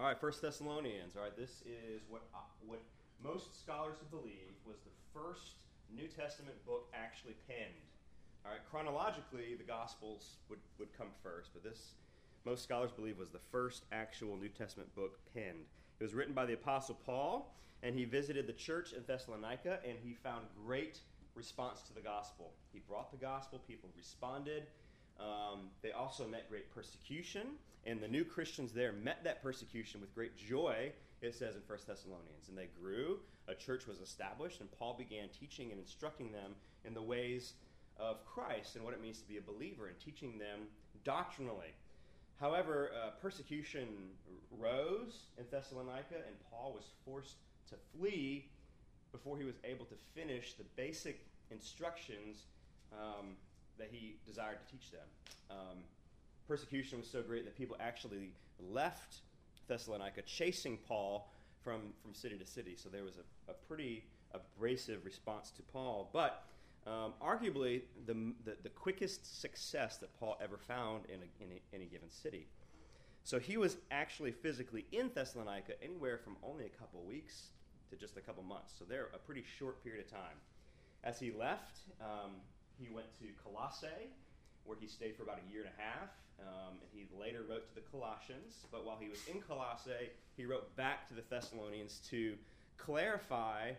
All right, First Thessalonians. All right, this is what uh, what most scholars believe was the first New Testament book actually penned. All right, chronologically, the Gospels would, would come first, but this most scholars believe was the first actual New Testament book penned. It was written by the Apostle Paul, and he visited the church in Thessalonica, and he found great response to the gospel. He brought the gospel, people responded. Um, they also met great persecution, and the new Christians there met that persecution with great joy, it says in 1 Thessalonians. And they grew, a church was established, and Paul began teaching and instructing them in the ways of Christ and what it means to be a believer and teaching them doctrinally. However, uh, persecution rose in Thessalonica, and Paul was forced to flee before he was able to finish the basic instructions um, that he desired to teach them. Um, persecution was so great that people actually left Thessalonica chasing Paul from, from city to city. So there was a, a pretty abrasive response to Paul. But um, arguably, the, the, the, quickest success that Paul ever found in, a, in a, any given city. So he was actually physically in Thessalonica anywhere from only a couple weeks to just a couple months. So they're a pretty short period of time. As he left, um, he went to Colossae, where he stayed for about a year and a half. Um, and he later wrote to the Colossians. But while he was in Colossae, he wrote back to the Thessalonians to clarify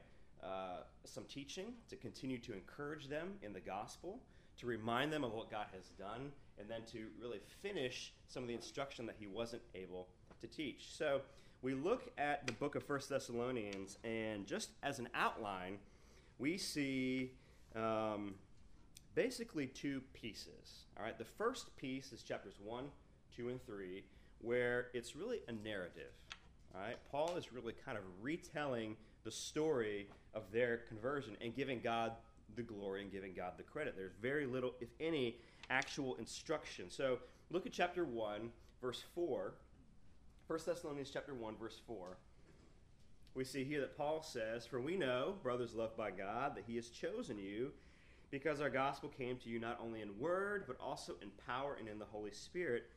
uh, some teaching, to continue to encourage them in the gospel, to remind them of what God has done, and then to really finish some of the instruction that he wasn't able to teach. So we look at the book of First Thessalonians, and just as an outline, we see um, basically two pieces. All right, the first piece is chapters 1, 2, and 3, where it's really a narrative. All right, Paul is really kind of retelling the story of their conversion and giving God the glory and giving God the credit. There's very little, if any, actual instruction. So look at chapter 1, verse 4. 1 Thessalonians chapter 1, verse 4. We see here that Paul says, For we know, brothers loved by God, that he has chosen you because our gospel came to you not only in word, but also in power and in the Holy Spirit,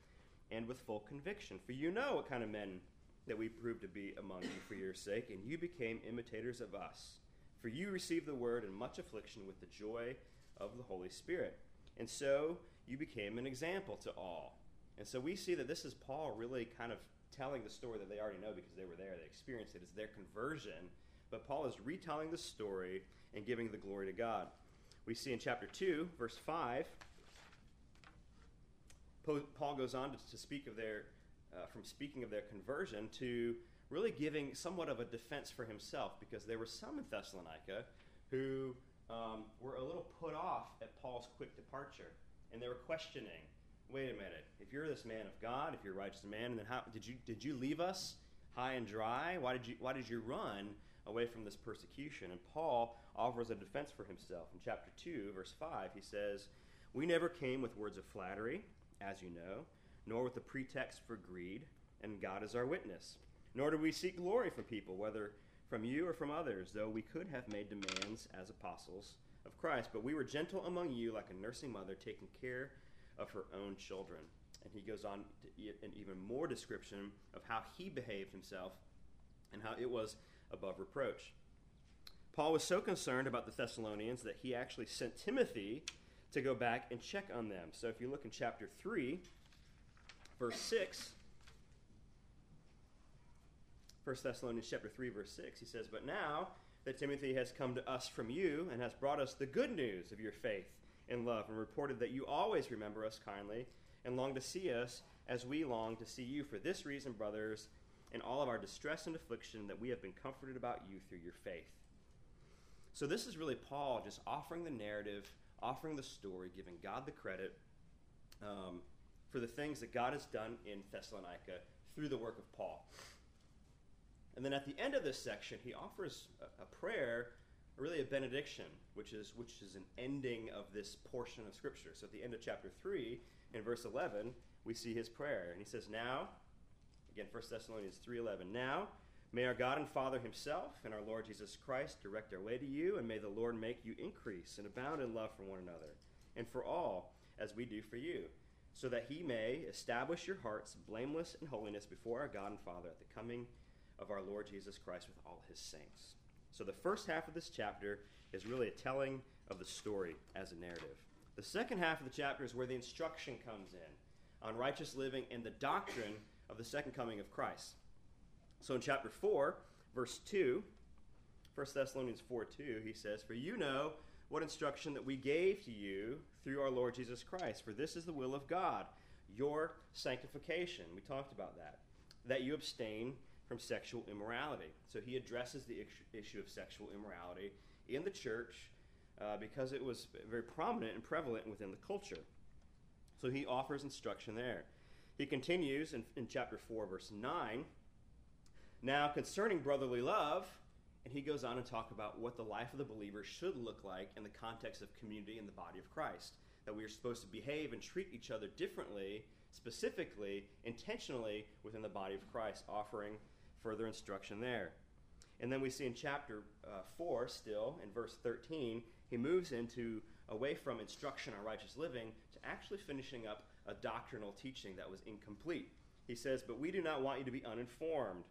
and with full conviction. For you know what kind of men that we proved to be among you for your sake, and you became imitators of us. For you received the word in much affliction with the joy of the Holy Spirit. And so you became an example to all. And so we see that this is Paul really kind of telling the story that they already know because they were there, they experienced it. It's their conversion. But Paul is retelling the story and giving the glory to God. We see in chapter 2, verse 5, Paul goes on to, speak of their, uh, from speaking of their conversion to really giving somewhat of a defense for himself because there were some in Thessalonica who um, were a little put off at Paul's quick departure. And they were questioning wait a minute, if you're this man of God, if you're a righteous man, then how did you did you leave us high and dry? Why did you why did you run away from this persecution? And Paul offers a defense for himself. In chapter 2, verse 5, he says, We never came with words of flattery, as you know, nor with the pretext for greed, and God is our witness. Nor do we seek glory from people, whether from you or from others, though we could have made demands as apostles of Christ. But we were gentle among you, like a nursing mother, taking care of her own children. And he goes on to an even more description of how he behaved himself and how it was above reproach. Paul was so concerned about the Thessalonians that he actually sent Timothy to go back and check on them. So if you look in chapter 3, verse 6, 1 Thessalonians chapter 3 verse 6 he says but now that Timothy has come to us from you and has brought us the good news of your faith and love, and reported that you always remember us kindly and long to see us as we long to see you. For this reason, brothers, in all of our distress and affliction, that we have been comforted about you through your faith. So, this is really Paul just offering the narrative, offering the story, giving God the credit um, for the things that God has done in Thessalonica through the work of Paul. And then at the end of this section, he offers a, a prayer really a benediction, which is which is an ending of this portion of Scripture. So at the end of chapter three, in verse eleven, we see his prayer, and he says, "Now, again, 1 Thessalonians three eleven. Now, may our God and Father Himself and our Lord Jesus Christ direct our way to you, and may the Lord make you increase and abound in love for one another, and for all, as we do for you." so that he may establish your hearts blameless in holiness before our God and Father at the coming of our Lord Jesus Christ with all his saints. So the first half of this chapter is really a telling of the story as a narrative. The second half of the chapter is where the instruction comes in on righteous living and the doctrine of the second coming of Christ. So in chapter 4, verse 2, 1 Thessalonians 4 2, he says, For you know what instruction that we gave to you through our Lord Jesus Christ. For this is the will of God, your sanctification. We talked about that. That you abstain from sexual immorality. So he addresses the issue of sexual immorality in the church uh, because it was very prominent and prevalent within the culture. So he offers instruction there. He continues in, in chapter 4, verse 9. Now, concerning brotherly love, and he goes on to talk about what the life of the believer should look like in the context of community in the body of Christ. That we are supposed to behave and treat each other differently, specifically, intentionally within the body of Christ, offering further instruction there. And then we see in chapter uh, 4, still, in verse 13, he moves into away from instruction on righteous living to actually finishing up a doctrinal teaching that was incomplete. He says, But we do not want you to be uninformed,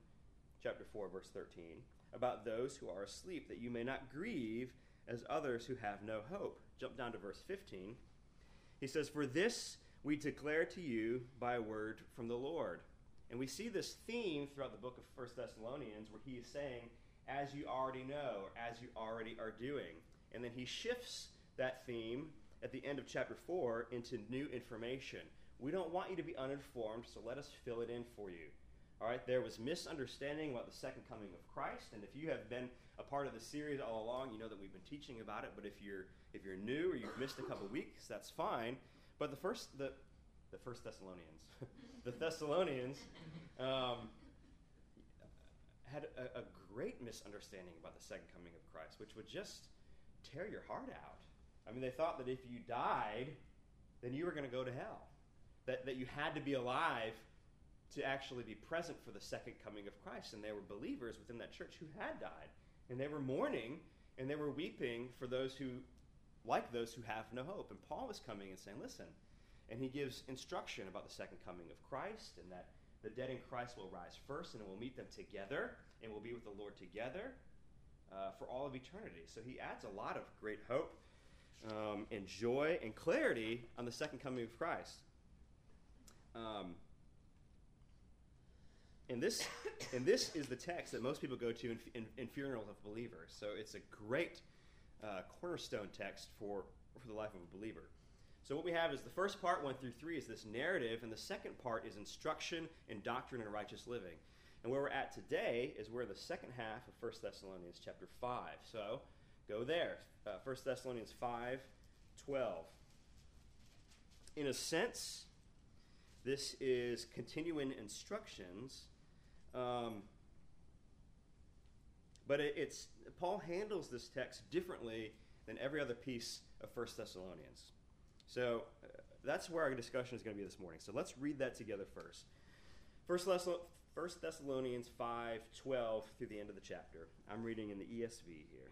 chapter 4, verse 13 about those who are asleep, that you may not grieve as others who have no hope. Jump down to verse 15. He says, For this we declare to you by word from the Lord. And we see this theme throughout the book of 1 Thessalonians where he is saying, as you already know, or as you already are doing. And then he shifts that theme at the end of chapter 4 into new information. We don't want you to be uninformed, so let us fill it in for you. All right, there was misunderstanding about the second coming of Christ, and if you have been a part of the series all along, you know that we've been teaching about it. But if you're if you're new or you've missed a couple weeks, that's fine. But the first the the first Thessalonians, the Thessalonians um, had a, a great misunderstanding about the second coming of Christ, which would just tear your heart out. I mean, they thought that if you died, then you were going to go to hell. That, that you had to be alive to actually be present for the second coming of Christ. And there were believers within that church who had died. And they were mourning and they were weeping for those who, like those who have no hope. And Paul was coming and saying, listen. And he gives instruction about the second coming of Christ and that the dead in Christ will rise first and we'll meet them together and we'll be with the Lord together uh, for all of eternity. So he adds a lot of great hope um, and joy and clarity on the second coming of Christ. Um, and this, and this is the text that most people go to in, in, in funerals of believers. So it's a great uh, cornerstone text for, for the life of a believer. So what we have is the first part, 1 through 3, is this narrative, and the second part is instruction in doctrine and righteous living. And where we're at today is we're in the second half of 1 Thessalonians chapter 5. So go there. Uh, 1 Thessalonians 5, 12. In a sense, this is continuing instructions um, but it, it's Paul handles this text differently than every other piece of First Thessalonians. So uh, that's where our discussion is going to be this morning. So let's read that together first. First, First Thessalonians 5 12 through the end of the chapter. I'm reading in the ESV here.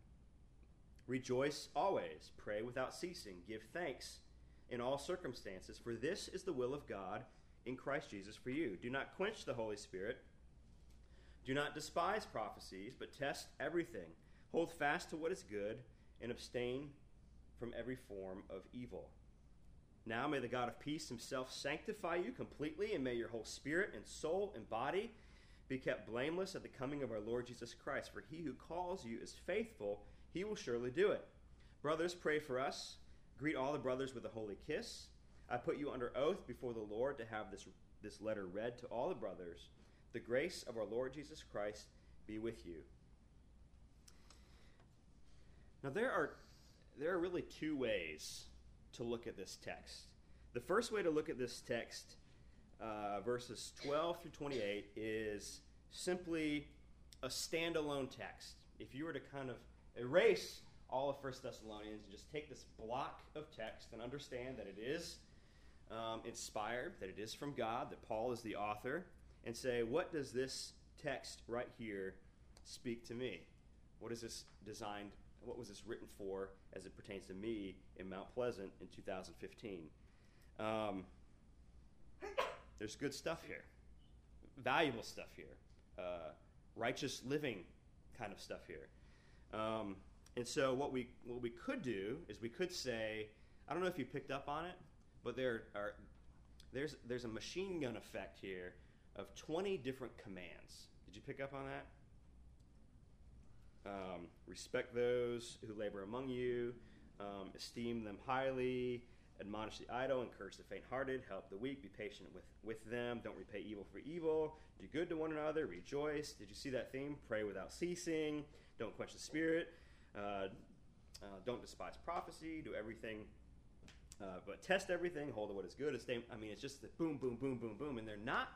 Rejoice always, pray without ceasing, give thanks in all circumstances, for this is the will of God in Christ Jesus for you. Do not quench the Holy Spirit do not despise prophecies, but test everything. Hold fast to what is good, and abstain from every form of evil. Now may the God of peace himself sanctify you completely, and may your whole spirit and soul and body be kept blameless at the coming of our Lord Jesus Christ. For he who calls you is faithful, he will surely do it. Brothers, pray for us. Greet all the brothers with a holy kiss. I put you under oath before the Lord to have this, this letter read to all the brothers. The grace of our Lord Jesus Christ be with you. Now there are there are really two ways to look at this text. The first way to look at this text uh, verses 12 through 28, is simply a standalone text. If you were to kind of erase all of First Thessalonians and just take this block of text and understand that it is um, inspired, that it is from God, that Paul is the author, and say, what does this text right here speak to me? What is this designed? What was this written for as it pertains to me in Mount Pleasant in 2015? Um, there's good stuff here, valuable stuff here, uh, righteous living kind of stuff here. Um, and so what we what we could do is we could say, I don't know if you picked up on it, but there are there's there's a machine gun effect here of 20 different commands. Did you pick up on that? Um, respect those who labor among you, um, esteem them highly, admonish the idle, encourage the faint-hearted, help the weak, be patient with, with them, don't repay evil for evil, do good to one another, rejoice. Did you see that theme? Pray without ceasing, don't quench the spirit, uh, uh, don't despise prophecy, do everything, uh, but test everything, hold to what is good. Stay, I mean, it's just the boom, boom, boom, boom, boom, and they're not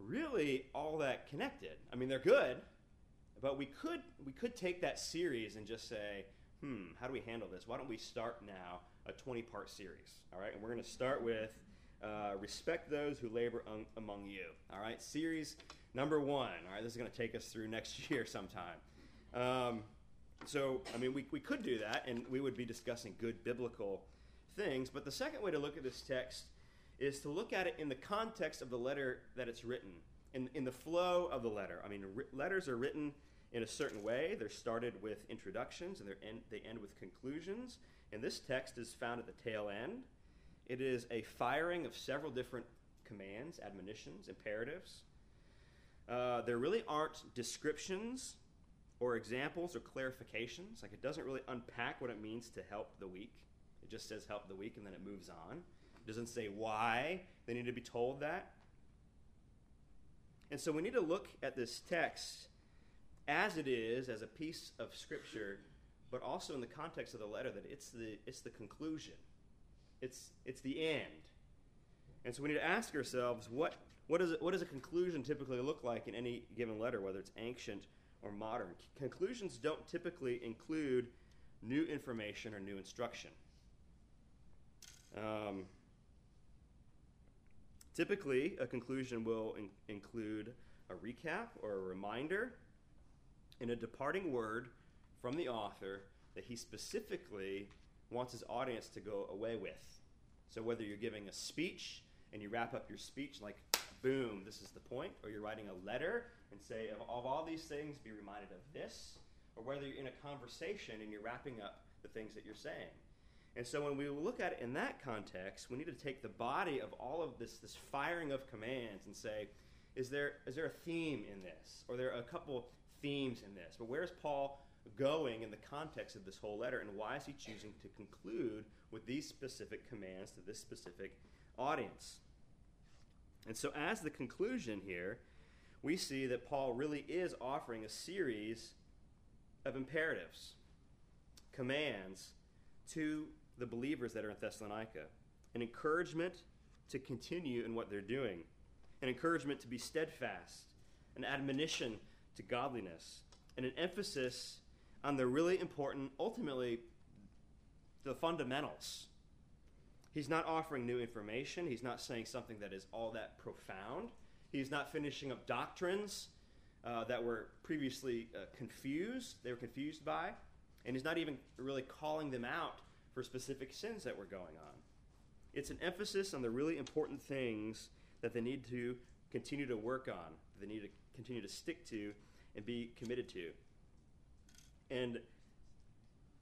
really all that connected. I mean, they're good, but we could we could take that series and just say, hmm, how do we handle this? Why don't we start now a 20 part series? All right, and we're going to start with uh, respect those who labor un- among you. All right, series number one. All right, this is going to take us through next year sometime. Um, so, I mean, we, we could do that, and we would be discussing good biblical things. But the second way to look at this text is to look at it in the context of the letter that it's written, in, in the flow of the letter. I mean, letters are written in a certain way. They're started with introductions and they end with conclusions. And this text is found at the tail end. It is a firing of several different commands, admonitions, imperatives. Uh, there really aren't descriptions or examples or clarifications. Like it doesn't really unpack what it means to help the weak. It just says help the weak and then it moves on. It doesn't say why they need to be told that. And so we need to look at this text as it is, as a piece of scripture, but also in the context of the letter that it's the it's the conclusion. It's it's the end. And so we need to ask ourselves what what does it, what does a conclusion typically look like in any given letter, whether it's ancient or modern? Conclusions don't typically include new information or new instruction. Um, typically, a conclusion will in- include a recap or a reminder in a departing word from the author that he specifically wants his audience to go away with. So, whether you're giving a speech and you wrap up your speech like, boom, this is the point, or you're writing a letter and say, of, of all these things, be reminded of this, or whether you're in a conversation and you're wrapping up the things that you're saying. And so when we look at it in that context, we need to take the body of all of this, this firing of commands and say, is there, is there a theme in this? Or there are a couple themes in this? But where's Paul going in the context of this whole letter, and why is he choosing to conclude with these specific commands to this specific audience? And so, as the conclusion here, we see that Paul really is offering a series of imperatives, commands to the believers that are in Thessalonica, an encouragement to continue in what they're doing, an encouragement to be steadfast, an admonition to godliness, and an emphasis on the really important, ultimately, the fundamentals. He's not offering new information. He's not saying something that is all that profound. He's not finishing up doctrines uh, that were previously uh, confused, they were confused by. And he's not even really calling them out for specific sins that were going on. It's an emphasis on the really important things that they need to continue to work on, that they need to continue to stick to and be committed to. And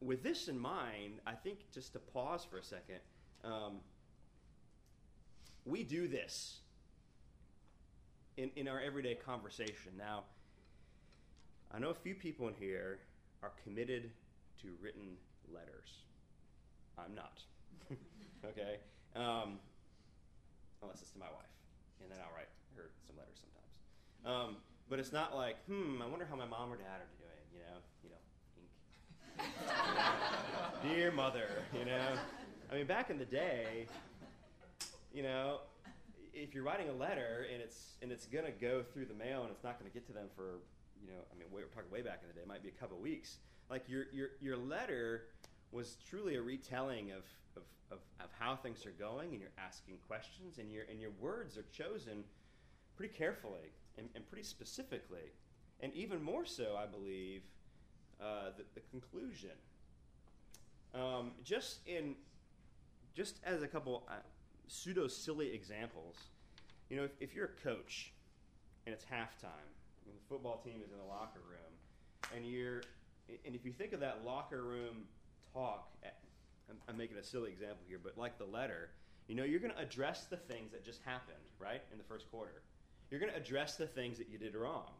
with this in mind, I think just to pause for a second, um, we do this in, in our everyday conversation. Now, I know a few people in here are committed to written letters. I'm not. okay? Um, unless it's to my wife. And then I'll write her some letters sometimes. Um, but it's not like, hmm, I wonder how my mom or dad are doing, you know, you know, ink. Dear mother, you know. I mean, back in the day, you know, if you're writing a letter and it's and it's to go through the mail and it's not to get to them for you know, I mean, we're talking way back in the day. It might be a couple weeks. Like your your your letter was truly a retelling of, of, of, of how things are going, and you're asking questions, and your and your words are chosen pretty carefully and, and pretty specifically, and even more so, I believe, uh, the, the conclusion. Um, just in just as a couple uh, pseudo silly examples, you know, if, if you're a coach and it's halftime and the football team is in the locker room, and you're, and if you think of that locker room talk, at, I'm, I'm making a silly example here, but like the letter, you know, you're going to address the things that just happened, right, in the first quarter. You're going to address the things that you did wrong.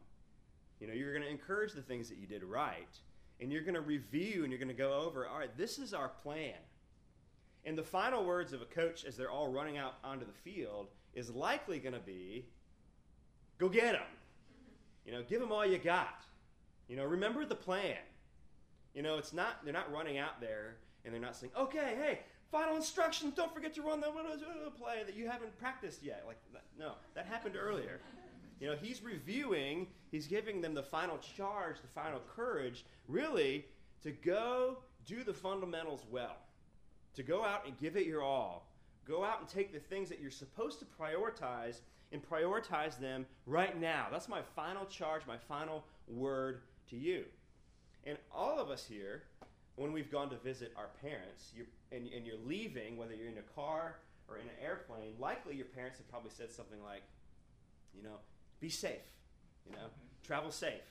You know, you're going to encourage the things that you did right, and you're going to review and you're going to go over, all right, this is our plan. And the final words of a coach as they're all running out onto the field is likely going to be, go get them. You know, give them all you got. You know, remember the plan. You know, it's not they're not running out there and they're not saying, "Okay, hey, final instructions, don't forget to run the play that you haven't practiced yet." Like no, that happened earlier. You know, he's reviewing, he's giving them the final charge, the final courage, really to go do the fundamentals well. To go out and give it your all. Go out and take the things that you're supposed to prioritize and prioritize them right now. That's my final charge, my final word to you. And all of us here, when we've gone to visit our parents, you're, and, and you're leaving, whether you're in a car or in an airplane, likely your parents have probably said something like, you know, be safe, you know, travel safe.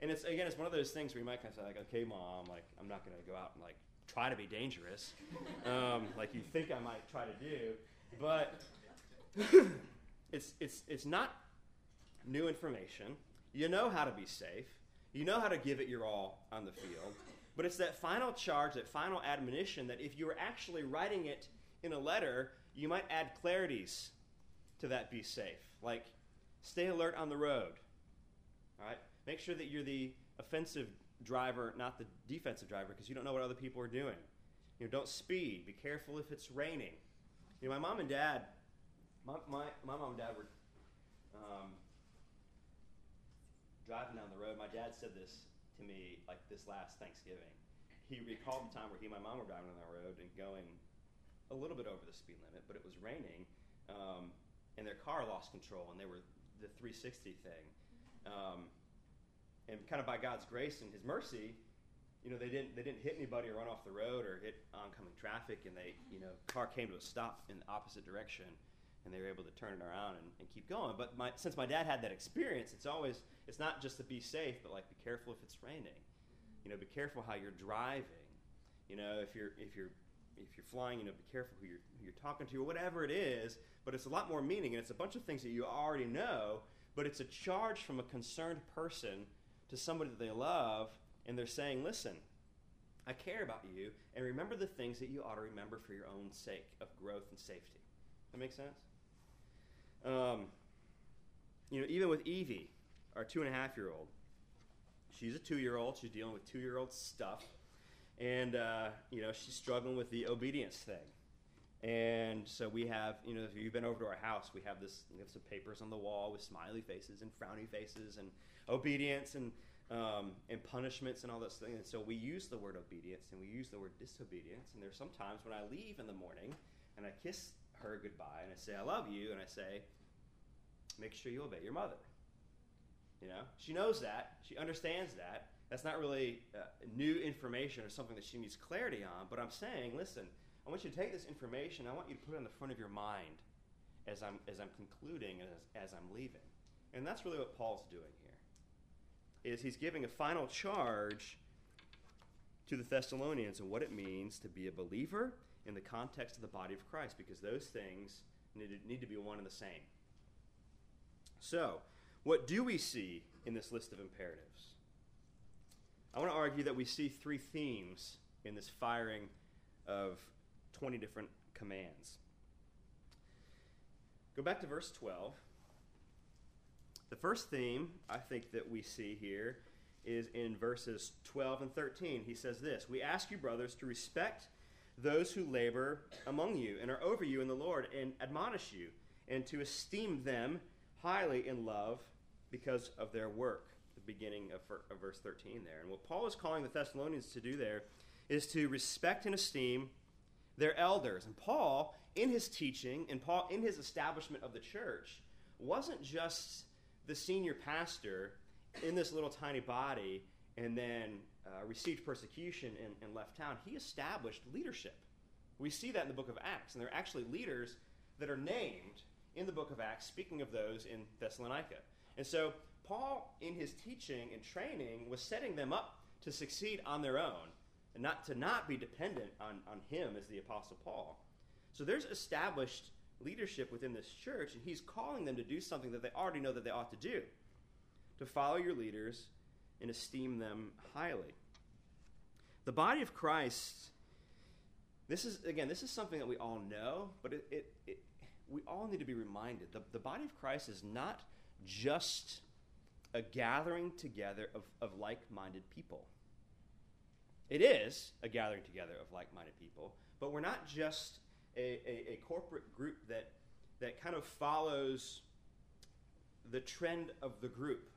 And it's again, it's one of those things where you might kind of say like, okay, mom, like I'm not going to go out and like try to be dangerous, um, like you think I might try to do, but it's, it's, it's not new information. You know how to be safe. You know how to give it your all on the field. But it's that final charge, that final admonition that if you were actually writing it in a letter, you might add clarities to that be safe. Like, stay alert on the road. All right? Make sure that you're the offensive driver, not the defensive driver, because you don't know what other people are doing. You know, don't speed. Be careful if it's raining. You know, my mom and dad my, my, my mom and dad were um, driving down the road. My dad said this to me like this last Thanksgiving. He recalled the time where he and my mom were driving on the road and going a little bit over the speed limit, but it was raining, um, and their car lost control, and they were the 360 thing. Um, and kind of by God's grace and His mercy, you know, they didn't they didn't hit anybody or run off the road or hit oncoming traffic, and they you know car came to a stop in the opposite direction and they were able to turn it around and, and keep going. But my, since my dad had that experience, it's always it's not just to be safe, but like be careful if it's raining. You know, be careful how you're driving. You know, if you're if you're if you're flying, you know, be careful who you're who you're talking to or whatever it is. But it's a lot more meaning, and it's a bunch of things that you already know. But it's a charge from a concerned person to somebody that they love, and they're saying, "Listen, I care about you, and remember the things that you ought to remember for your own sake of growth and safety." That makes sense. Um, you know, even with Evie, our two and a half year old, she's a two year old. She's dealing with two year old stuff. And, uh, you know, she's struggling with the obedience thing. And so we have, you know, if you've been over to our house, we have this, we have some papers on the wall with smiley faces and frowny faces and obedience and, um, and punishments and all those things. And so we use the word obedience and we use the word disobedience. And there's sometimes when I leave in the morning and I kiss her goodbye and I say, I love you, and I say, make sure you obey your mother. You know, she knows that, she understands that. That's not really uh, new information or something that she needs clarity on, but I'm saying, listen, I want you to take this information, I want you to put it on the front of your mind as I'm, as I'm concluding as, as I'm leaving. And that's really what Paul's doing here. Is he's giving a final charge to the Thessalonians and what it means to be a believer in the context of the body of Christ because those things need to, need to be one and the same. So, what do we see in this list of imperatives? I want to argue that we see three themes in this firing of 20 different commands. Go back to verse 12. The first theme I think that we see here is in verses 12 and 13. He says this We ask you, brothers, to respect those who labor among you and are over you in the Lord and admonish you, and to esteem them highly in love because of their work. The beginning of, verse 13 there. And what Paul is calling the Thessalonians to do there is to respect and esteem their elders. And Paul, in his teaching, and Paul, in his establishment of the church, wasn't just the senior pastor in this little tiny body and then uh, received persecution and, and left town. He established leadership. We see that in the book of Acts, and there are actually leaders that are named in the book of Acts, speaking of those in Thessalonica. And so, Paul, in his teaching and training, was setting them up to succeed on their own and not to not be dependent on, on him as the Apostle Paul. So, there's established leadership within this church, and he's calling them to do something that they already know that they ought to do to follow your leaders and esteem them highly. The body of Christ this is, again, this is something that we all know, but it, it, it, we all need to be reminded. The, the body of Christ is not just a gathering together of, of like minded people. It is a gathering together of like minded people, but we're not just a, a, a, corporate group that, that kind of follows the trend of the group,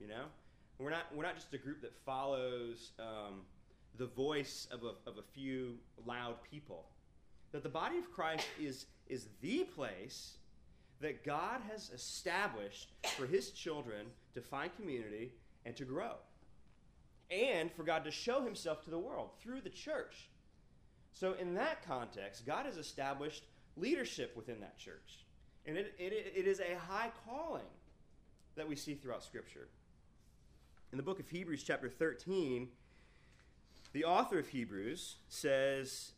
you know? We're not, we're not just a group that follows. Um, the voice of a, of a few loud people. That the body of Christ is, is the place that God has established for his children to find community and to grow. And for God to show himself to the world through the church. So, in that context, God has established leadership within that church. And it, it, it is a high calling that we see throughout Scripture. In the book of Hebrews, chapter 13, the author of Hebrews says,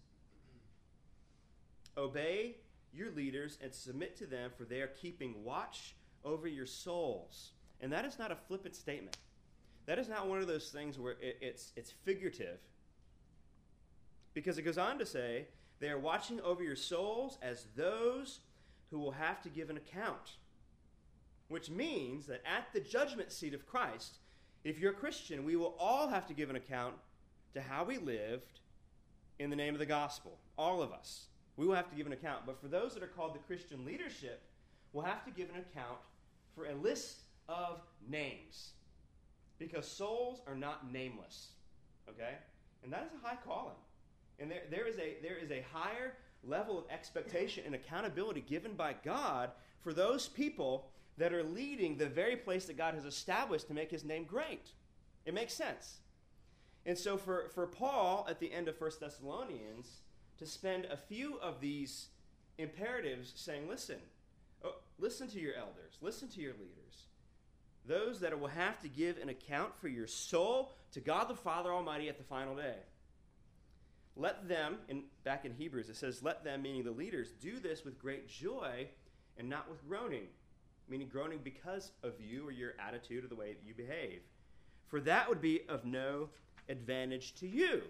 Obey your leaders and submit to them, for they are keeping watch over your souls. And that is not a flippant statement. That is not one of those things where it, it's, it's figurative. Because it goes on to say, they are watching over your souls as those who will have to give an account. Which means that at the judgment seat of Christ, if you're a Christian, we will all have to give an account to how we lived in the name of the gospel. All of us. We will have to give an account. But for those that are called the Christian leadership, we'll have to give an account for a list of names. Because souls are not nameless. Okay? And that is a high calling. And there, there, is a, there is a higher level of expectation and accountability given by God for those people that are leading the very place that God has established to make his name great. It makes sense. And so for, for Paul at the end of 1 Thessalonians to spend a few of these imperatives saying, listen, oh, listen to your elders, listen to your leaders, those that will have to give an account for your soul to God the Father Almighty at the final day. Let them, in, back in Hebrews, it says, let them, meaning the leaders, do this with great joy and not with groaning, meaning groaning because of you or your attitude or the way that you behave. For that would be of no advantage to you.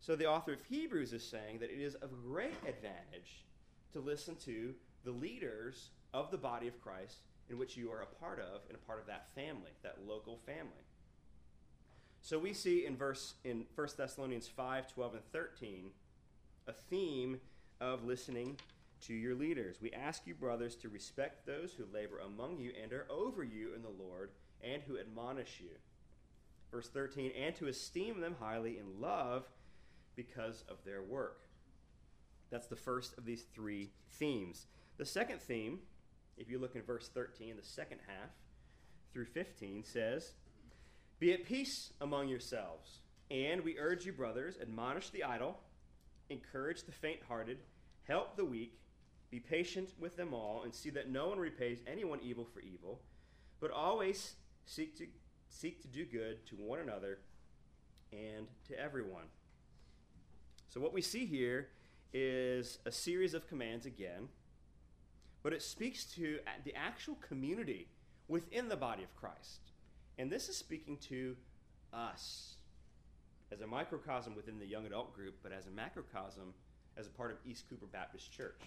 So the author of Hebrews is saying that it is of great advantage to listen to the leaders of the body of Christ in which you are a part of and a part of that family, that local family. So we see in verse in 1 Thessalonians 5, 12, and 13 a theme of listening to your leaders. We ask you, brothers, to respect those who labor among you and are over you in the Lord and who admonish you Verse 13, and to esteem them highly in love because of their work. That's the first of these three themes. The second theme, if you look in verse 13, the second half through 15, says, Be at peace among yourselves. And we urge you, brothers, admonish the idle, encourage the faint hearted, help the weak, be patient with them all, and see that no one repays anyone evil for evil, but always seek to seek to do good to one another and to everyone. So, what we see here is a series of commands again, but it speaks to the actual community within the body of Christ. And this is speaking to us as a microcosm within the young adult group, but as a macrocosm as a part of East Cooper Baptist Church.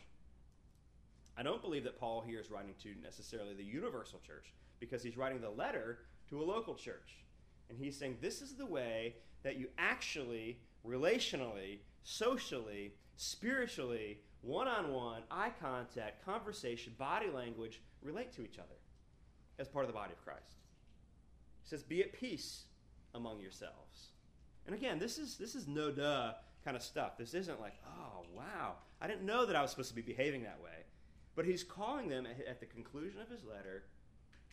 I don't believe that Paul here is writing to necessarily the universal church because he's writing the letter to a local church. And he's saying this is the way that you actually relationally, socially, spiritually, one on one, eye contact, conversation, body language relate to each other as part of the body of Christ. He says, Be at peace among yourselves. And again, this is this is no duh kind of stuff. This isn't like, oh wow, I didn't know that I was supposed to be behaving that way. But he's calling them at the conclusion of his letter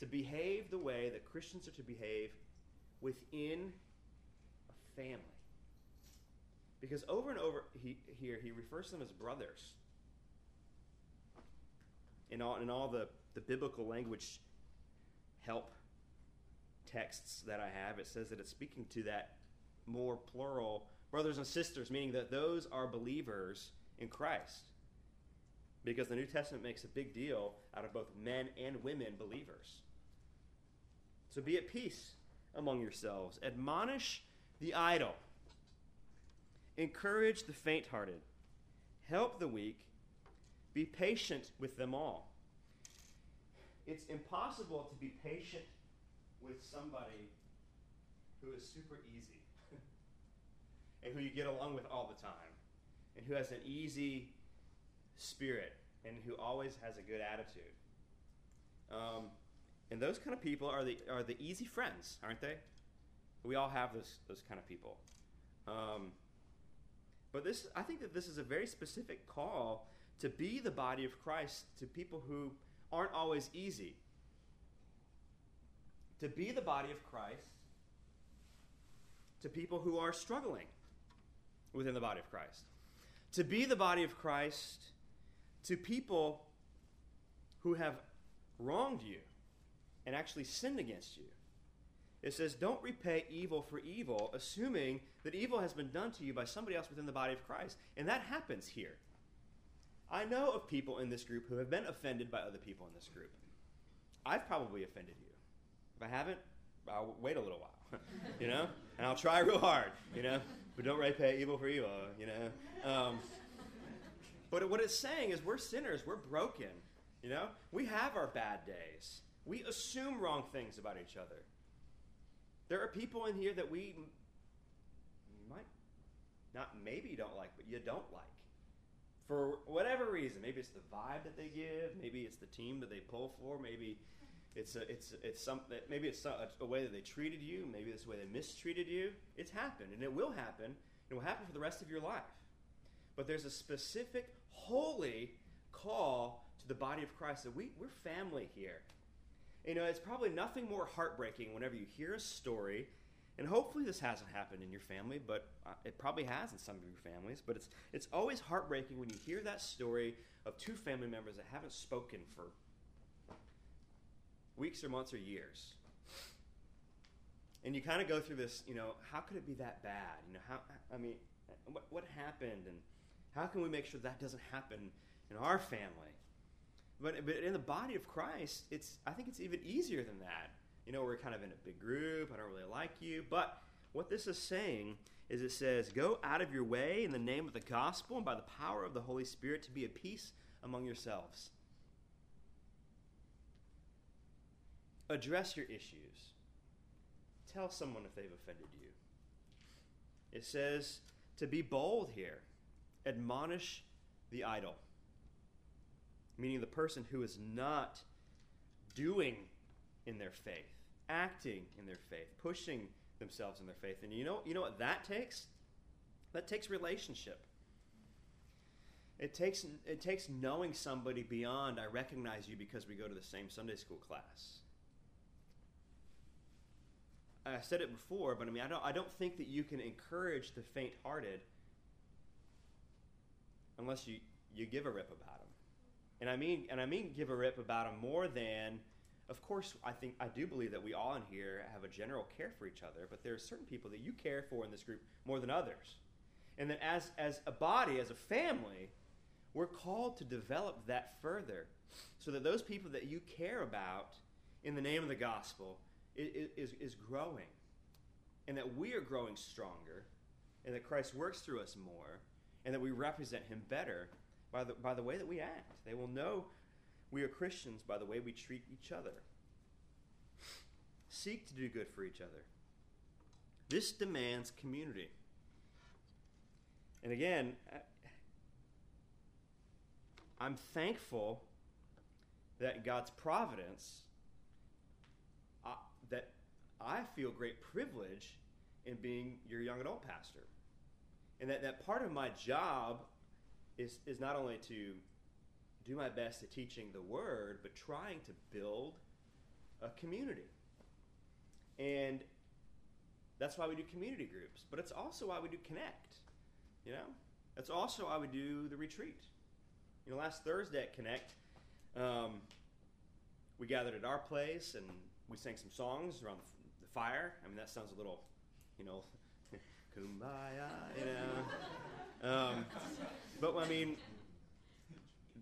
to behave the way that Christians are to behave within a family. Because over and over he, here, he refers to them as brothers. In all, in all the, the biblical language help texts that I have, it says that it's speaking to that more plural brothers and sisters, meaning that those are believers in Christ. Because the New Testament makes a big deal out of both men and women believers. So be at peace among yourselves. Admonish the idle. Encourage the faint hearted. Help the weak. Be patient with them all. It's impossible to be patient with somebody who is super easy and who you get along with all the time and who has an easy spirit and who always has a good attitude. Um, and those kind of people are the are the easy friends, aren't they? We all have those those kind of people. Um, but this, I think that this is a very specific call to be the body of Christ to people who aren't always easy. To be the body of Christ to people who are struggling within the body of Christ. To be the body of Christ to people who have wronged you and actually sinned against you. It says, Don't repay evil for evil, assuming that evil has been done to you by somebody else within the body of Christ. And that happens here. I know of people in this group who have been offended by other people in this group. I've probably offended you. If I haven't, I'll wait a little while, you know? And I'll try real hard, you know? But don't repay evil for evil, you know? Um, but what it's saying is we're sinners, we're broken, you know? We have our bad days. We assume wrong things about each other. There are people in here that we might not maybe don't like, but you don't like. For whatever reason, maybe it's the vibe that they give, maybe it's the team that they pull for, maybe it's a, it's it's something. Maybe it's a, a, way that they treated you. Maybe it's the way they mistreated you. It's happened, and it will happen. It will happen for the rest of your life. But there's a specific holy call to the body of Christ that we we're family here. You know, it's probably nothing more heartbreaking whenever you hear a story, and hopefully this hasn't happened in your family, but uh, it probably has in some of your families. But it's it's always heartbreaking when you hear that story of two family members that haven't spoken for weeks or months or years. And you kind of go through this, you know, how could it be that bad? You know, how I mean, what what happened, and how can we make sure that doesn't happen in our family? But, but in the body of Christ, it's I think it's even easier than that. You know, we're kind of in a big group. I don't really like you. But what this is saying is it says, Go out of your way in the name of the gospel and by the power of the Holy Spirit to be at peace among yourselves. Address your issues. Tell someone if they've offended you. It says to be bold here. Admonish the idle meaning the person who is not doing in their faith, acting in their faith, pushing themselves in their faith. And you know, you know what that takes? That takes relationship. It takes it takes knowing somebody beyond I recognize you because we go to the same Sunday school class. I said it before, but I mean I don't I don't think that you can encourage the faint-hearted unless you you give a rip about them. and I mean, and I mean, give a rip about them more than, of course, I think I do believe that we all in here have a general care for each other, but there are certain people that you care for in this group more than others, and that as as a body, as a family, we're called to develop that further, so that those people that you care about in the name of the gospel is is growing, and that we are growing stronger, and that Christ works through us more, and that we represent Him better by the, by the way that we act. They will know we are Christians by the way we treat each other. Seek to do good for each other. This demands community. And again, I'm thankful that God's providence, I feel great privilege in being your young adult pastor. And that, that part of my job is, is not only to do my best at teaching the word, but trying to build a community. And that's why we do community groups. But it's also why we do Connect. You know? That's also why we do the retreat. You know, last Thursday at Connect, um, we gathered at our place and we sang some songs around the fire. I mean, that sounds a little, you know, kumbaya, you know. Um, but I mean,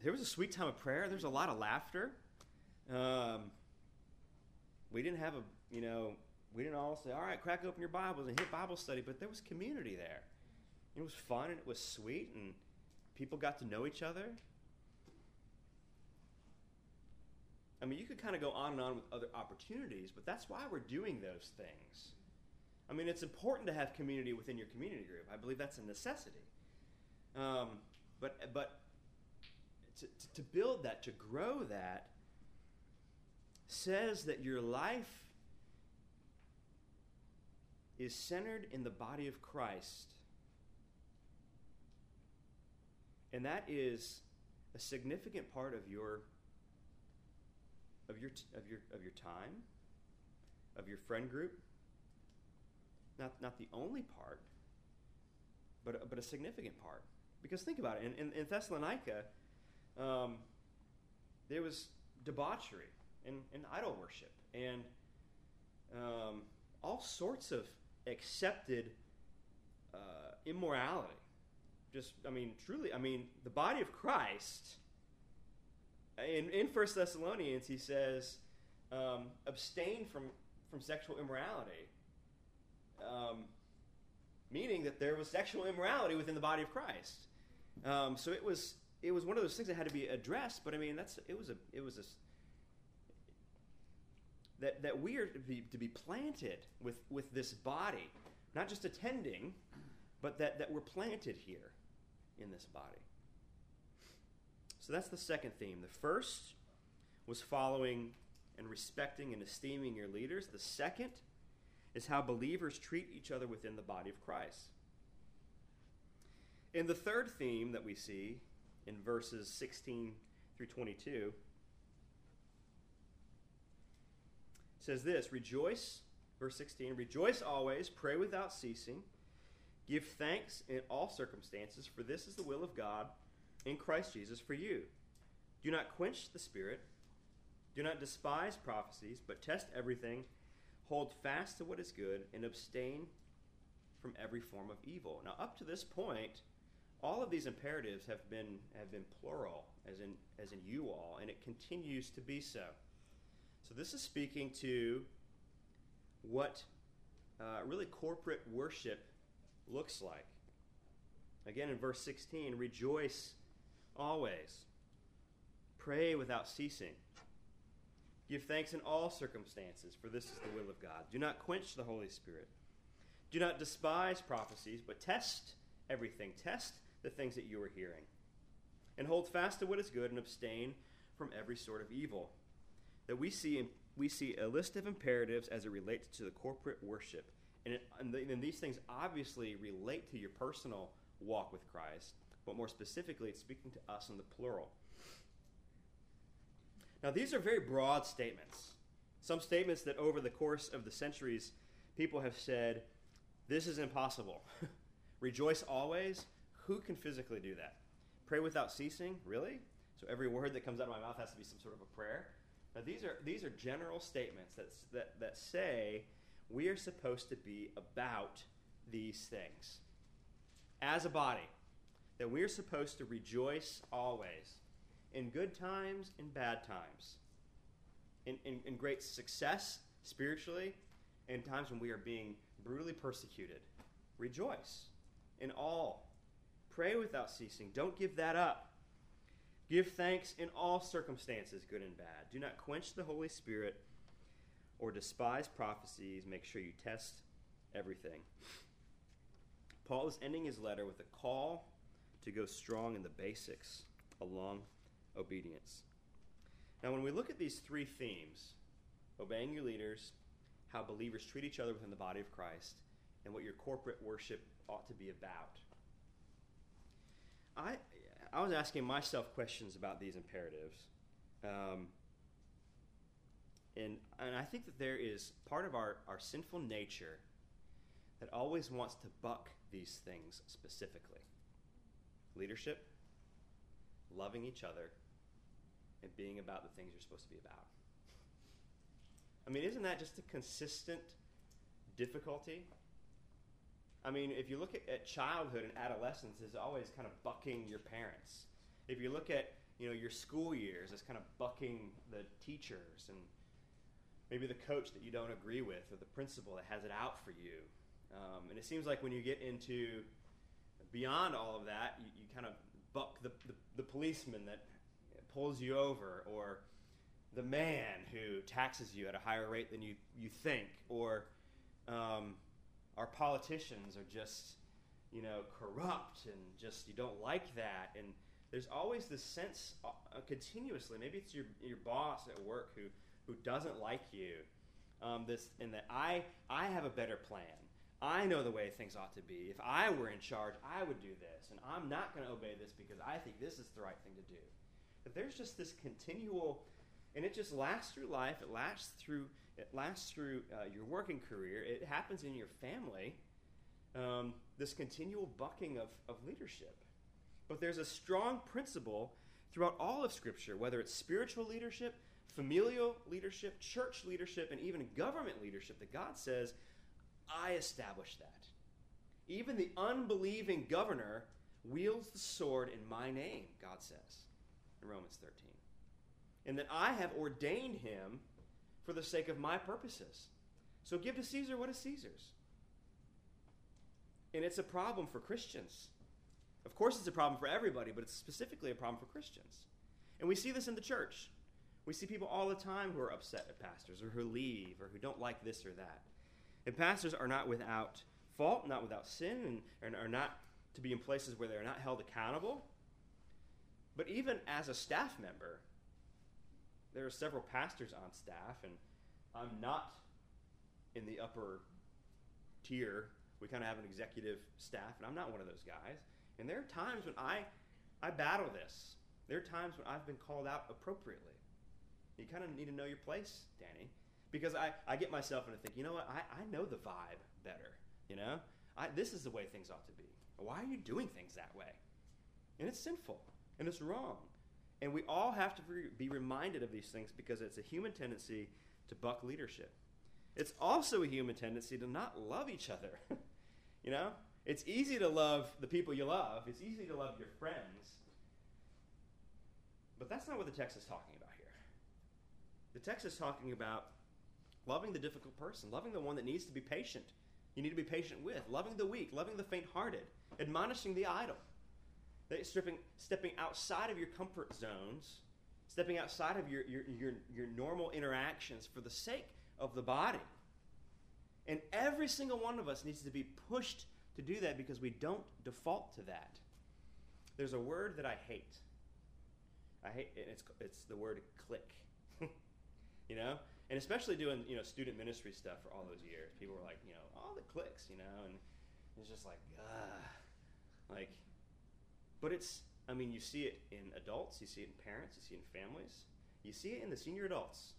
there was a sweet time of prayer. There's a lot of laughter. Um, we didn't have a, you know, we didn't all say, all right, crack open your Bibles and hit Bible study, but there was community there. It was fun and it was sweet, and people got to know each other. I mean, you could kind of go on and on with other opportunities, but that's why we're doing those things. I mean, it's important to have community within your community group. I believe that's a necessity. Um, but but to, to build that, to grow that, says that your life is centered in the body of Christ. And that is a significant part of your of your of your of your time, of your friend group. Not not the only part, but but a significant part. Because think about it. In, in, in Thessalonica, um, there was debauchery and, and idol worship and um, all sorts of accepted uh, immorality. Just, I mean, truly, I mean, the body of Christ. In, in 1 Thessalonians, he says, um, abstain from, from sexual immorality. Um, meaning that there was sexual immorality within the body of Christ. Um, so it was it was one of those things that had to be addressed. But I mean, that's it was a it was a that that we are to be, to be planted with with this body, not just attending, but that that we're planted here in this body. So that's the second theme. The first was following and respecting and esteeming your leaders. The second is how believers treat each other within the body of Christ. In the third theme that we see in verses 16 through 22, says this Rejoice, verse 16, rejoice always, pray without ceasing, give thanks in all circumstances, for this is the will of God in Christ Jesus for you. Do not quench the spirit, do not despise prophecies, but test everything, hold fast to what is good, and abstain from every form of evil. Now, up to this point, all of these imperatives have been have been plural, as in as in you all, and it continues to be so. So this is speaking to what uh, really corporate worship looks like. Again, in verse 16, rejoice always, pray without ceasing. Give thanks in all circumstances, for this is the will of God. Do not quench the Holy Spirit. Do not despise prophecies, but test everything. Test the things that you are hearing. And hold fast to what is good and abstain from every sort of evil. That we see, we see a list of imperatives as it relates to the corporate worship. And, it, and, the, and these things obviously relate to your personal walk with Christ, but more specifically, it's speaking to us in the plural. Now, these are very broad statements. Some statements that over the course of the centuries, people have said, This is impossible. Rejoice always. Who can physically do that? Pray without ceasing? Really? So every word that comes out of my mouth has to be some sort of a prayer? Now, these are, these are general statements that, that, that say we are supposed to be about these things as a body, that we are supposed to rejoice always, in good times, in bad times, in, in, in great success spiritually, in times when we are being brutally persecuted. Rejoice in all Pray without ceasing. Don't give that up. Give thanks in all circumstances, good and bad. Do not quench the Holy Spirit or despise prophecies. Make sure you test everything. Paul is ending his letter with a call to go strong in the basics along obedience. Now, when we look at these three themes obeying your leaders, how believers treat each other within the body of Christ, and what your corporate worship ought to be about. I, I was asking myself questions about these imperatives. Um, and, and I think that there is part of our, our sinful nature that always wants to buck these things specifically leadership, loving each other, and being about the things you're supposed to be about. I mean, isn't that just a consistent difficulty? I mean, if you look at, at childhood and adolescence, it's always kind of bucking your parents. If you look at you know your school years, it's kind of bucking the teachers and maybe the coach that you don't agree with or the principal that has it out for you. Um, and it seems like when you get into beyond all of that, you, you kind of buck the, the, the policeman that pulls you over or the man who taxes you at a higher rate than you, you think, or um, our politicians are just, you know, corrupt and just you don't like that. And there's always this sense uh, continuously. Maybe it's your your boss at work who who doesn't like you. Um, this and that I I have a better plan. I know the way things ought to be. If I were in charge, I would do this, and I'm not going to obey this because I think this is the right thing to do. But there's just this continual, and it just lasts through life. It lasts through it lasts through uh, your working career. It happens in your family. Um, this continual bucking of, of leadership. But there's a strong principle throughout all of Scripture, whether it's spiritual leadership, familial leadership, church leadership, and even government leadership, that God says, I establish that. Even the unbelieving governor wields the sword in my name, God says in Romans 13. And that I have ordained him for the sake of my purposes. So give to Caesar what is Caesar's. And it's a problem for Christians. Of course, it's a problem for everybody, but it's specifically a problem for Christians. And we see this in the church. We see people all the time who are upset at pastors or who leave or who don't like this or that. And pastors are not without fault, not without sin, and are not to be in places where they're not held accountable. But even as a staff member, there are several pastors on staff, and I'm not in the upper tier. We kind of have an executive staff, and I'm not one of those guys. And there are times when I, I battle this. There are times when I've been called out appropriately. You kind of need to know your place, Danny, because I, I get myself into think, you know what, I, I know the vibe better. You know, I, this is the way things ought to be. Why are you doing things that way? And it's sinful and it's wrong. And we all have to be reminded of these things because it's a human tendency to buck leadership. It's also a human tendency to not love each other. you know? It's easy to love the people you love, it's easy to love your friends. But that's not what the text is talking about here. The text is talking about loving the difficult person, loving the one that needs to be patient. You need to be patient with, loving the weak, loving the faint hearted, admonishing the idle stepping, stepping outside of your comfort zones, stepping outside of your, your, your, your normal interactions for the sake of the body. And every single one of us needs to be pushed to do that because we don't default to that. There's a word that I hate. I hate it's it's the word clique. you know? And especially doing, you know, student ministry stuff for all those years. People were like, you know, all the cliques, you know, and it's just like, ah. Like but it's, I mean, you see it in adults, you see it in parents, you see it in families, you see it in the senior adults.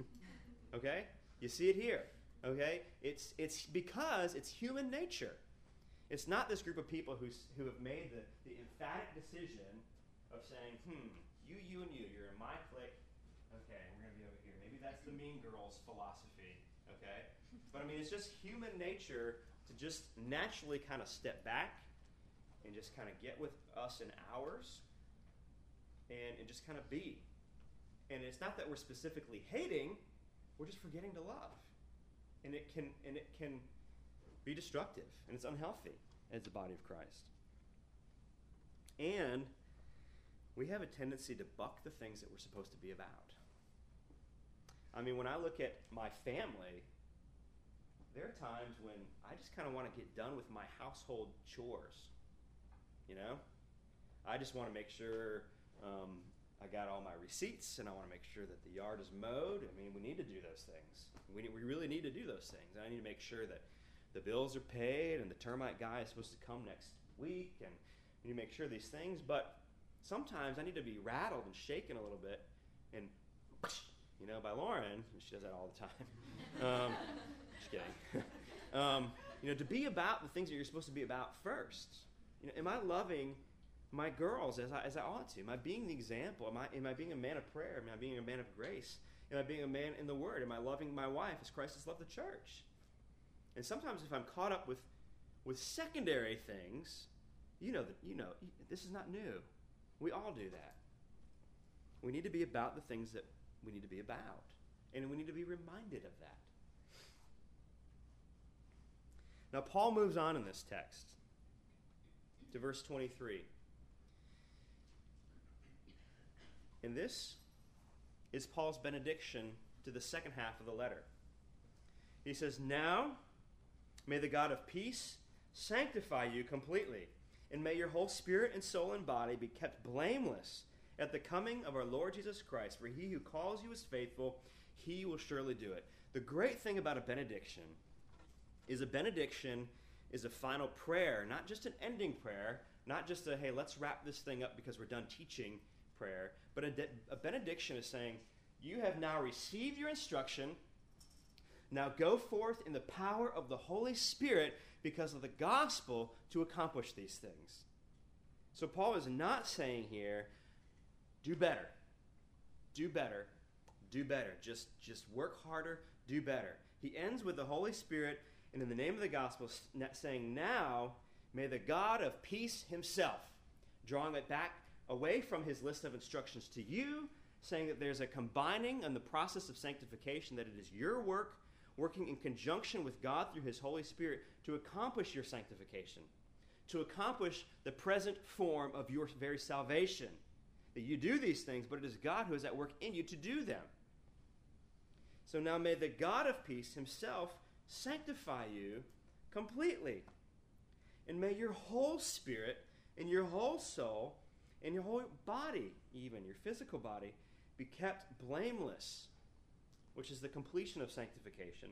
okay? You see it here. Okay? It's, it's because it's human nature. It's not this group of people who, who have made the, the emphatic decision of saying, hmm, you, you, and you, you're in my clique. Okay, we're going to be over here. Maybe the mean girls philosophy. Okay? But I mean, it's just human nature to just naturally kind of step back and just kind of get with us and ours and, and just kind of be. And it's not that we're specifically hating, we're just forgetting to love. And it can and it can be destructive and it's unhealthy as the body of Christ. And we have a tendency to buck the things that we're supposed to be about. I mean, when I look at my family, there are times when I just kind of want to get done with my household chores. You know, I just want to make sure um, I got all my receipts, and I want to make sure that the yard is mowed. I mean, we need to do those things. We, we really need to do those things. I need to make sure that the bills are paid, and the termite guy is supposed to come next week, and we need to make sure these things. But sometimes I need to be rattled and shaken a little bit, and you know, by Lauren, she does that all the time. Um, just kidding. um, you know, to be about the things that you're supposed to be about first. You know, am I loving my girls as I, as I ought to? Am I being the example? Am I, am I being a man of prayer? Am I being a man of grace? Am I being a man in the Word? Am I loving my wife as Christ has loved the church? And sometimes if I'm caught up with, with secondary things, you know that you know this is not new. We all do that. We need to be about the things that we need to be about. And we need to be reminded of that. Now, Paul moves on in this text to verse 23. And this is Paul's benediction to the second half of the letter. He says, Now may the God of peace sanctify you completely, and may your whole spirit and soul and body be kept blameless at the coming of our Lord Jesus Christ. For he who calls you is faithful, he will surely do it. The great thing about a benediction is a benediction is a final prayer, not just an ending prayer, not just a, hey, let's wrap this thing up because we're done teaching prayer, but a, de- a benediction is saying, you have now received your instruction. Now go forth in the power of the Holy Spirit because of the gospel to accomplish these things. So Paul is not saying here, do better. Do better. Do better. Just just work harder, do better. He ends with the Holy Spirit and in the name of the gospel saying, Now may the God of peace himself, drawing it back away from his list of instructions to you, saying that there's a combining in the process of sanctification, that it is your work, working in conjunction with God through his Holy Spirit to accomplish your sanctification, to accomplish the present form of your very salvation. That you do these things, but it is God who is at work in you to do them. So now may the God of peace himself sanctify you completely. And may your whole spirit and your whole soul and your whole body, even your physical body, be kept blameless, which is the completion of sanctification,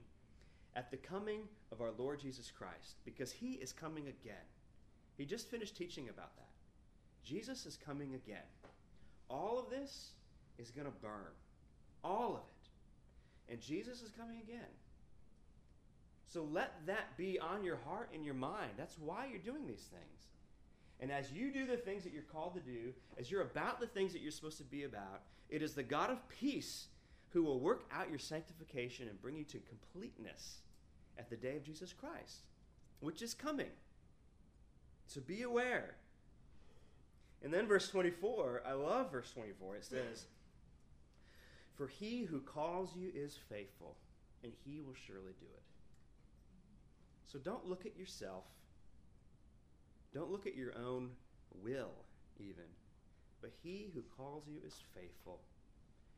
at the coming of our Lord Jesus Christ, because he is coming again. He just finished teaching about that. Jesus is coming again. All of this is going to burn. All of it. And Jesus is coming again. So let that be on your heart and your mind. That's why you're doing these things. And as you do the things that you're called to do, as you're about the things that you're supposed to be about, it is the God of peace who will work out your sanctification and bring you to completeness at the day of Jesus Christ, which is coming. So be aware. And then verse 24, I love verse 24. It says, For he who calls you is faithful, and he will surely do it. So don't look at yourself. Don't look at your own will, even. But he who calls you is faithful.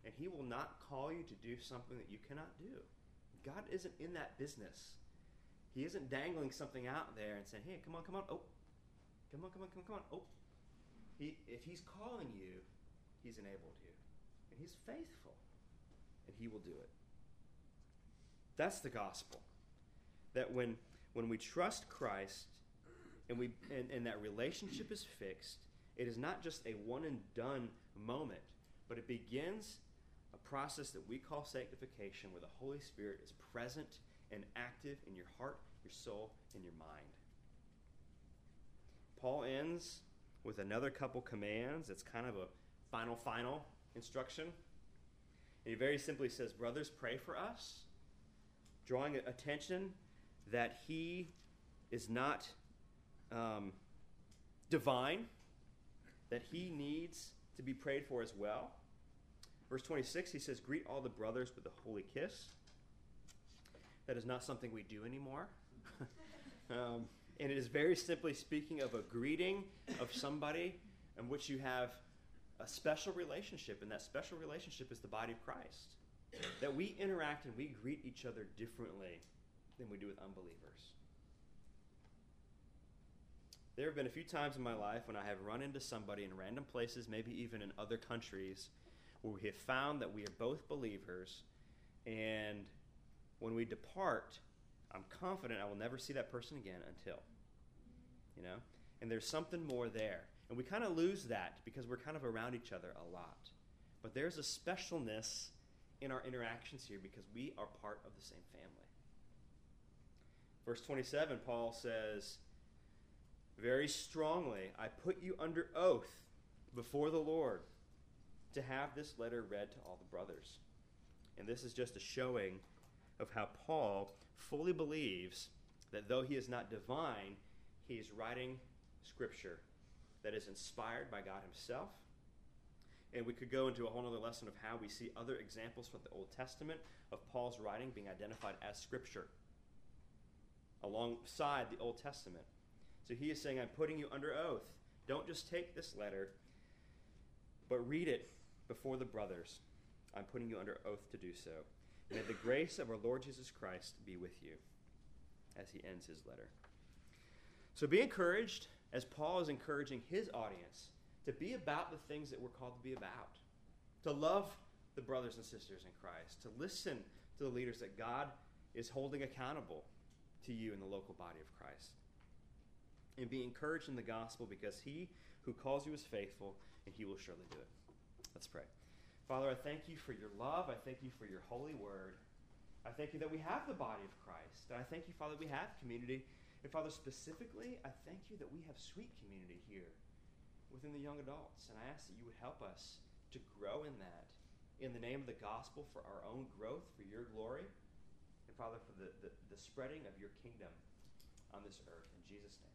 And he will not call you to do something that you cannot do. God isn't in that business. He isn't dangling something out there and saying, hey, come on, come on. Oh, come on, come on, come on, come on. Oh. He, if he's calling you, he's enabled you. And he's faithful. And he will do it. That's the gospel. That when when we trust Christ and, we, and, and that relationship is fixed, it is not just a one and done moment, but it begins a process that we call sanctification where the Holy Spirit is present and active in your heart, your soul, and your mind. Paul ends with another couple commands. It's kind of a final, final instruction. And he very simply says, Brothers, pray for us, drawing attention that he is not um, divine, that he needs to be prayed for as well. Verse 26, he says, Greet all the brothers with a holy kiss. That is not something we do anymore. um, and it is very simply speaking of a greeting of somebody in which you have a special relationship, and that special relationship is the body of Christ. That we interact and we greet each other differently than we do with unbelievers. There have been a few times in my life when I have run into somebody in random places, maybe even in other countries, where we have found that we are both believers, and when we depart, I'm confident I will never see that person again until. You know? And there's something more there. And we kind of lose that because we're kind of around each other a lot. But there's a specialness in our interactions here because we are part of the same family. Verse 27, Paul says, very strongly, I put you under oath before the Lord to have this letter read to all the brothers. And this is just a showing of how Paul fully believes that though he is not divine, he is writing scripture that is inspired by God himself. And we could go into a whole other lesson of how we see other examples from the Old Testament of Paul's writing being identified as scripture alongside the Old Testament. So he is saying, I'm putting you under oath. Don't just take this letter, but read it before the brothers. I'm putting you under oath to do so. May the grace of our Lord Jesus Christ be with you as he ends his letter. So be encouraged as Paul is encouraging his audience to be about the things that we're called to be about, to love the brothers and sisters in Christ, to listen to the leaders that God is holding accountable to you in the local body of Christ and be encouraged in the gospel because he who calls you is faithful and he will surely do it. Let's pray. Father, I thank you for your love. I thank you for your holy word. I thank you that we have the body of Christ. And I thank you, Father, we have community. And Father, specifically, I thank you that we have sweet community here within the young adults. And I ask that you would help us to grow in that in the name of the gospel for our own growth, for your glory, and Father, for the, the, the spreading of your kingdom on this earth. In Jesus' name.